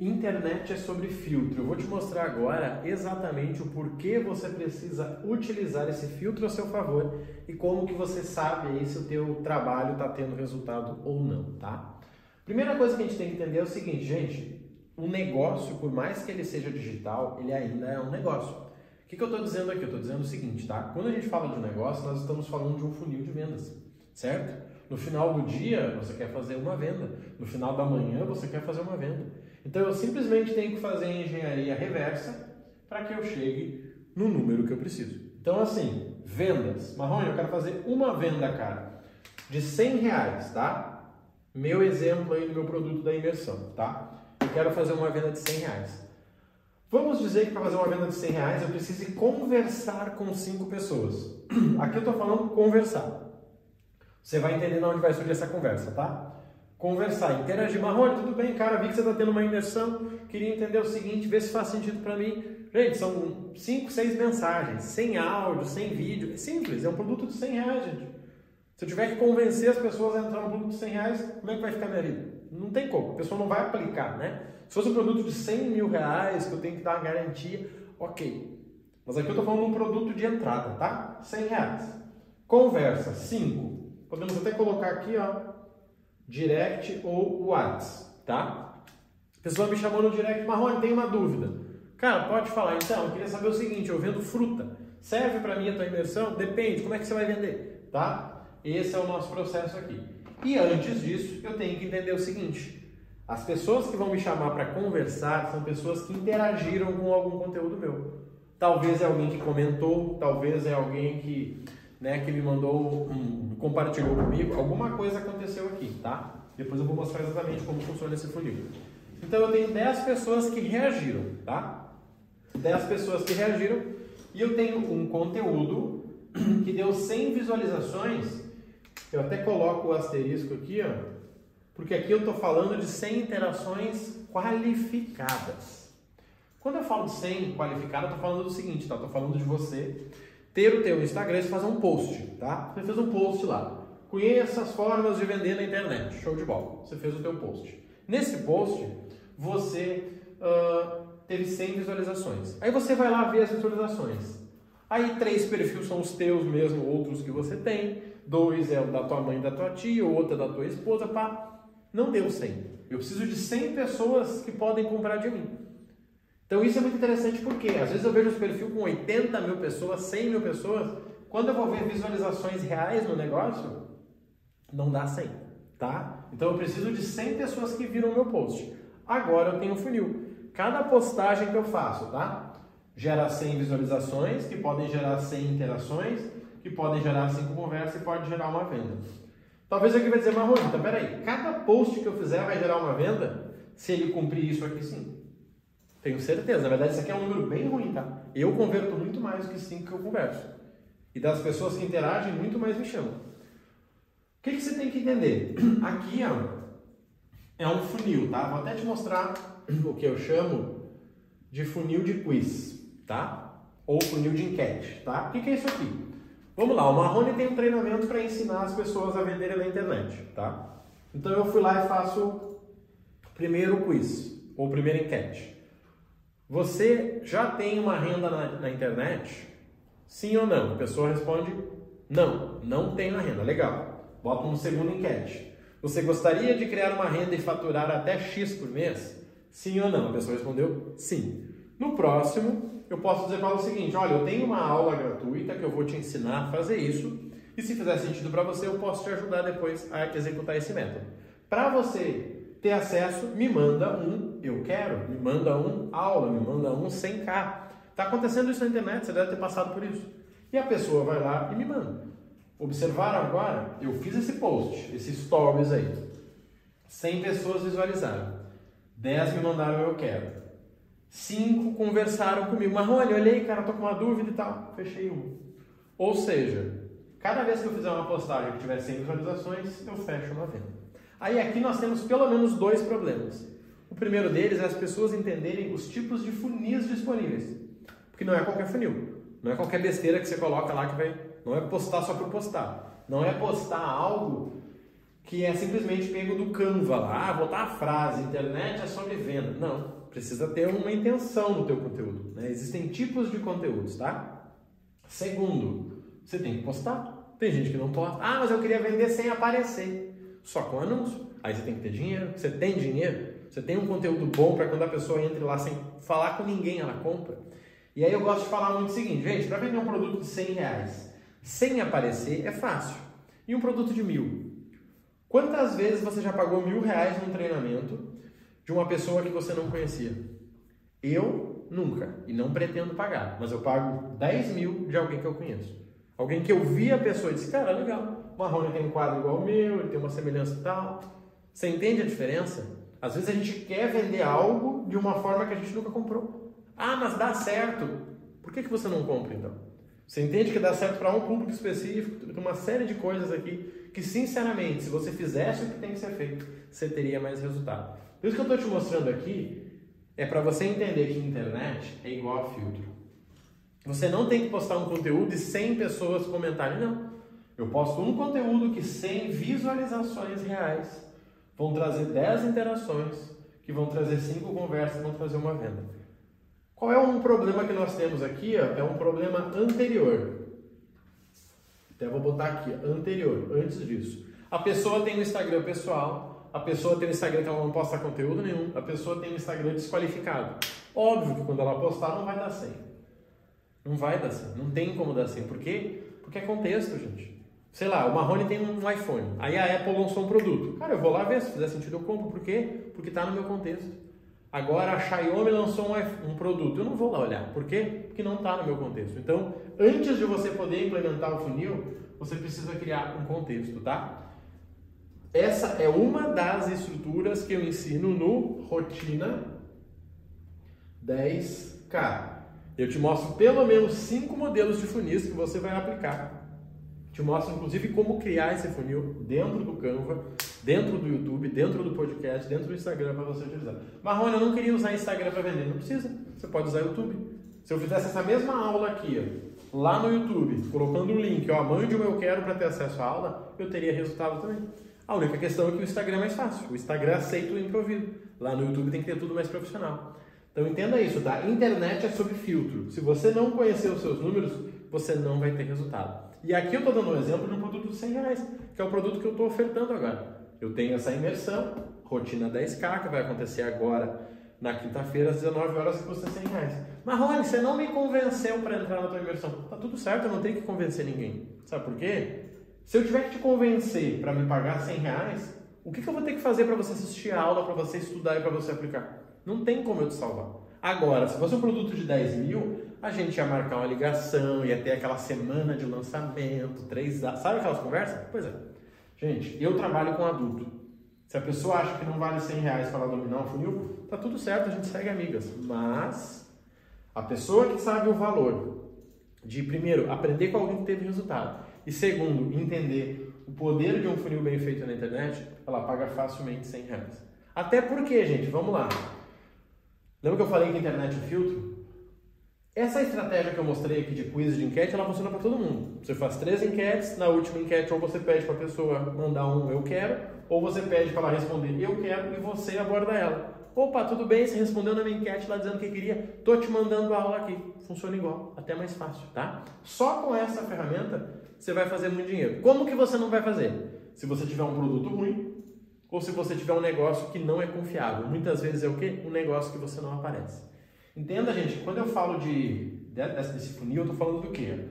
Internet é sobre filtro. Eu vou te mostrar agora exatamente o porquê você precisa utilizar esse filtro a seu favor e como que você sabe aí se o teu trabalho está tendo resultado ou não, tá? Primeira coisa que a gente tem que entender é o seguinte, gente, um negócio, por mais que ele seja digital, ele ainda é um negócio. O que, que eu estou dizendo aqui? Eu estou dizendo o seguinte, tá? Quando a gente fala de um negócio, nós estamos falando de um funil de vendas, certo? No final do dia, você quer fazer uma venda. No final da manhã, você quer fazer uma venda. Então, eu simplesmente tenho que fazer a engenharia reversa para que eu chegue no número que eu preciso. Então, assim, vendas. Marrone, eu quero fazer uma venda, cara, de 100 reais, tá? Meu exemplo aí do meu produto da imersão, tá? Eu quero fazer uma venda de 100 reais. Vamos dizer que para fazer uma venda de 100 reais eu preciso conversar com cinco pessoas. Aqui eu estou falando conversar. Você vai entender onde vai surgir essa conversa, tá? Conversar, interagir. Marrone, tudo bem, cara? Vi que você está tendo uma imersão. Queria entender o seguinte, ver se faz sentido para mim. Gente, são 5, 6 mensagens, sem áudio, sem vídeo. É simples, é um produto de 100 reais, gente. Se eu tiver que convencer as pessoas a entrar no produto de 100 reais, como é que vai ficar minha vida? Não tem como, a pessoa não vai aplicar, né? Se fosse um produto de 100 mil reais, que eu tenho que dar uma garantia, ok. Mas aqui eu estou falando de um produto de entrada, tá? 100 reais. Conversa, 5. Podemos até colocar aqui, ó, direct ou WhatsApp, tá? A pessoa me chamou no direct, Marrone, tem uma dúvida. Cara, pode falar. Então, eu queria saber o seguinte, eu vendo fruta. Serve para mim a tua imersão? Depende, como é que você vai vender, tá? Esse é o nosso processo aqui. E antes disso, eu tenho que entender o seguinte: as pessoas que vão me chamar para conversar são pessoas que interagiram com algum conteúdo meu. Talvez é alguém que comentou, talvez é alguém que né, que me mandou, um, compartilhou comigo, alguma coisa aconteceu aqui, tá? Depois eu vou mostrar exatamente como funciona esse funil. Então eu tenho 10 pessoas que reagiram, tá? 10 pessoas que reagiram e eu tenho um conteúdo que deu 100 visualizações. Eu até coloco o asterisco aqui, ó, porque aqui eu estou falando de 100 interações qualificadas. Quando eu falo de 100 qualificada, eu estou falando do seguinte, tá? Estou falando de você ter o teu Instagram e fazer um post, tá? Você fez um post lá. Conheça as formas de vender na internet. Show de bola. Você fez o teu post. Nesse post, você uh, teve 100 visualizações. Aí você vai lá ver as visualizações. Aí três perfis são os teus mesmo, outros que você tem. Dois é o da tua mãe da tua tia, o outro é da tua esposa, pá. Não deu 100. Eu preciso de 100 pessoas que podem comprar de mim. Então isso é muito interessante porque às vezes eu vejo os perfis com 80 mil pessoas, 100 mil pessoas, quando eu vou ver visualizações reais no negócio, não dá 100, tá? Então eu preciso de 100 pessoas que viram meu post. Agora eu tenho um funil. Cada postagem que eu faço, tá? Gera 100 visualizações, que podem gerar 100 interações, que podem gerar 5 conversas e pode gerar uma venda. Talvez alguém vai dizer, mas Rony, então peraí, cada post que eu fizer vai gerar uma venda? Se ele cumprir isso aqui sim. Tenho certeza. Na verdade, isso aqui é um número bem ruim, tá? Eu converto muito mais do que 5 que eu converso. E das pessoas que interagem, muito mais me chamam. O que, que você tem que entender? Aqui ó, é um funil, tá? Vou até te mostrar o que eu chamo de funil de quiz, tá? Ou funil de enquete, tá? O que, que é isso aqui? Vamos lá, o Marrone tem um treinamento para ensinar as pessoas a venderem na internet, tá? Então eu fui lá e faço primeiro quiz, ou primeira enquete. Você já tem uma renda na, na, internet? Sim ou não? A pessoa responde: não, não tenho a renda. Legal. Bota uma segunda enquete. Você gostaria de criar uma renda e faturar até X por mês? Sim ou não? A pessoa respondeu: sim. No próximo, eu posso dizer para o seguinte: olha, eu tenho uma aula gratuita que eu vou te ensinar a fazer isso. E se fizer sentido para você, eu posso te ajudar depois a executar esse método. Para você ter acesso, me manda um eu quero, me manda um aula, me manda um 100k. Está acontecendo isso na internet, você deve ter passado por isso. E a pessoa vai lá e me manda. Observaram agora? Eu fiz esse post, esse stories aí. 100 pessoas visualizaram. 10 me mandaram eu quero. 5 conversaram comigo. Olha, olhei, cara, tô com uma dúvida e tal. Fechei um. Ou seja, cada vez que eu fizer uma postagem que tiver 100 visualizações, eu fecho uma venda. Aí aqui nós temos pelo menos dois problemas. O primeiro deles é as pessoas entenderem os tipos de funis disponíveis. Porque não é qualquer funil. Não é qualquer besteira que você coloca lá que vai. Não é postar só por postar. Não é postar algo que é simplesmente pego do Canva lá, ah, botar a frase, internet é sobre venda. Não, precisa ter uma intenção no teu conteúdo. Né? Existem tipos de conteúdos, tá? Segundo, você tem que postar. Tem gente que não posta. Ah, mas eu queria vender sem aparecer. Só com anúncio. Aí você tem que ter dinheiro. Você tem dinheiro? Você tem um conteúdo bom para quando a pessoa entre lá sem falar com ninguém, ela compra. E aí eu gosto de falar muito o seguinte, gente, para vender um produto de 100 reais sem aparecer é fácil. E um produto de mil? Quantas vezes você já pagou mil reais num treinamento de uma pessoa que você não conhecia? Eu nunca, e não pretendo pagar, mas eu pago 10 mil de alguém que eu conheço. Alguém que eu vi a pessoa e disse, cara, legal, Marrone tem um quadro igual ao meu, ele tem uma semelhança e tal. Você entende a diferença? Às vezes a gente quer vender algo de uma forma que a gente nunca comprou. Ah, mas dá certo. Por que, que você não compra então? Você entende que dá certo para um público específico, tem uma série de coisas aqui que, sinceramente, se você fizesse o que tem que ser feito, você teria mais resultado. Isso que eu estou te mostrando aqui é para você entender que internet é igual a filtro. Você não tem que postar um conteúdo e 100 pessoas comentarem, não. Eu posto um conteúdo que 100 visualizações reais vão trazer 10 interações, que vão trazer 5 conversas, vão trazer uma venda. Qual é um problema que nós temos aqui? Ó? É um problema anterior. Até vou botar aqui, anterior, antes disso. A pessoa tem um Instagram pessoal, a pessoa tem um Instagram que ela não posta conteúdo nenhum, a pessoa tem um Instagram desqualificado. Óbvio que quando ela postar não vai dar 100. Não vai dar 100, não tem como dar 100. Por quê? Porque é contexto, gente. Sei lá, o Marrone tem um iPhone. Aí a Apple lançou um produto. Cara, eu vou lá ver, se fizer sentido eu compro. Por quê? Porque está no meu contexto. Agora a Xiaomi lançou um, um, produto. Eu não vou lá olhar. Por quê? Porque não está no meu contexto. Então, antes de você poder implementar o funil, você precisa criar um contexto, tá? Essa é uma das estruturas que eu ensino no Rotina 10K. Eu te mostro pelo menos cinco modelos de funis que você vai aplicar te mostro, inclusive, como criar esse funil dentro do Canva, dentro do YouTube, dentro do podcast, dentro do Instagram para você utilizar. Marrone, eu não queria usar Instagram para vender. Não precisa. Você pode usar YouTube. Se eu fizesse essa mesma aula aqui, ó, lá no YouTube, colocando o link, ó, mande o eu quero para ter acesso à aula, eu teria resultado também. A única questão é que o Instagram é mais fácil. O Instagram aceita o improviso. Lá no YouTube tem que ter tudo mais profissional. Então entenda isso, tá? Internet é sobre filtro. Se você não conhecer os seus números, você não vai ter resultado. E aqui eu estou dando um exemplo de um produto de 100 reais, que é o produto que eu estou ofertando agora. Eu tenho essa imersão, rotina 10K, que vai acontecer agora na quinta-feira, às 19 horas, que custa 100 reais. Marrone, você não me convenceu para entrar na tua imersão. Tá tudo certo, eu não tenho que convencer ninguém. Sabe por quê? Se eu tiver que te convencer para me pagar 100 reais, o que, que eu vou ter que fazer para você assistir a aula, para você estudar e para você aplicar? Não tem como eu te salvar. Agora, se fosse um produto de 10 mil, a gente ia marcar uma ligação, ia ter aquela semana de lançamento, três Sabe aquelas conversas? Pois é. Gente, eu trabalho com adulto. Se a pessoa acha que não vale 100 reais para dominar um funil, tá tudo certo, a gente segue amigas. Mas a pessoa que sabe o valor de, primeiro, aprender com alguém que teve resultado, e segundo, entender o poder de um funil bem feito na internet, ela paga facilmente 100 reais. Até porque, gente, vamos lá. Lembra que eu falei que a internet é filtro? Essa estratégia que eu mostrei aqui de quiz de enquete, ela funciona para todo mundo. Você faz três enquetes, na última enquete ou você pede para a pessoa mandar um eu quero, ou você pede para ela responder eu quero e você aborda ela. Opa, tudo bem, você respondeu na minha enquete lá dizendo que queria, tô te mandando a aula aqui. Funciona igual, até mais fácil, tá? Só com essa ferramenta você vai fazer muito dinheiro. Como que você não vai fazer? Se você tiver um produto ruim ou se você tiver um negócio que não é confiável. Muitas vezes é o quê? Um negócio que você não aparece. Entenda, gente, quando eu falo de, desse funil, eu estou falando do quê?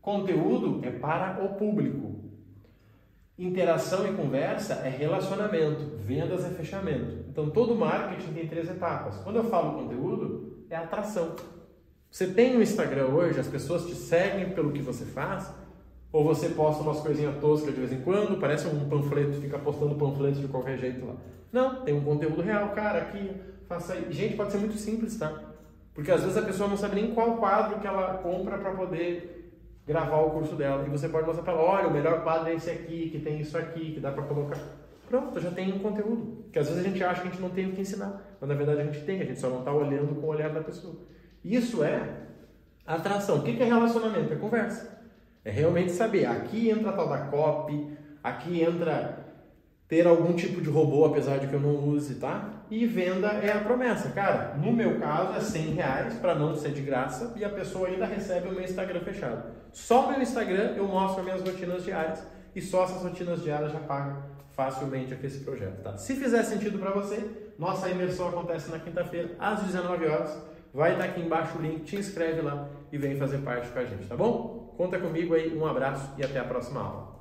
Conteúdo é para o público. Interação e conversa é relacionamento. Vendas é fechamento. Então, todo marketing tem três etapas. Quando eu falo conteúdo, é atração. Você tem um Instagram hoje, as pessoas te seguem pelo que você faz, ou você posta umas coisinhas toscas de vez em quando, parece um panfleto, fica postando panfletos de qualquer jeito lá. Não, tem um conteúdo real, cara, aqui, faça aí. Gente, pode ser muito simples, tá? Porque às vezes a pessoa não sabe nem qual quadro que ela compra para poder gravar o curso dela. E você pode mostrar para ela, olha, o melhor quadro é esse aqui, que tem isso aqui, que dá para colocar. Pronto, já tem um conteúdo. Que às vezes a gente acha que a gente não tem o que ensinar, mas na verdade a gente tem, a gente só não está olhando com o olhar da pessoa. Isso é atração. O que é relacionamento? É conversa. É realmente saber, aqui entra a tal da copy, aqui entra ter algum tipo de robô, apesar de que eu não use, tá? E venda é a promessa. Cara, no meu caso é 100 reais para não ser de graça e a pessoa ainda recebe o meu Instagram fechado. Só o meu Instagram eu mostro as minhas rotinas diárias e só essas rotinas diárias já pagam facilmente aqui esse projeto, tá? Se fizer sentido para você, nossa imersão acontece na quinta-feira às 19 horas. Vai estar aqui embaixo o link, te inscreve lá e vem fazer parte com a gente, tá bom? Conta comigo aí, um abraço e até a próxima aula.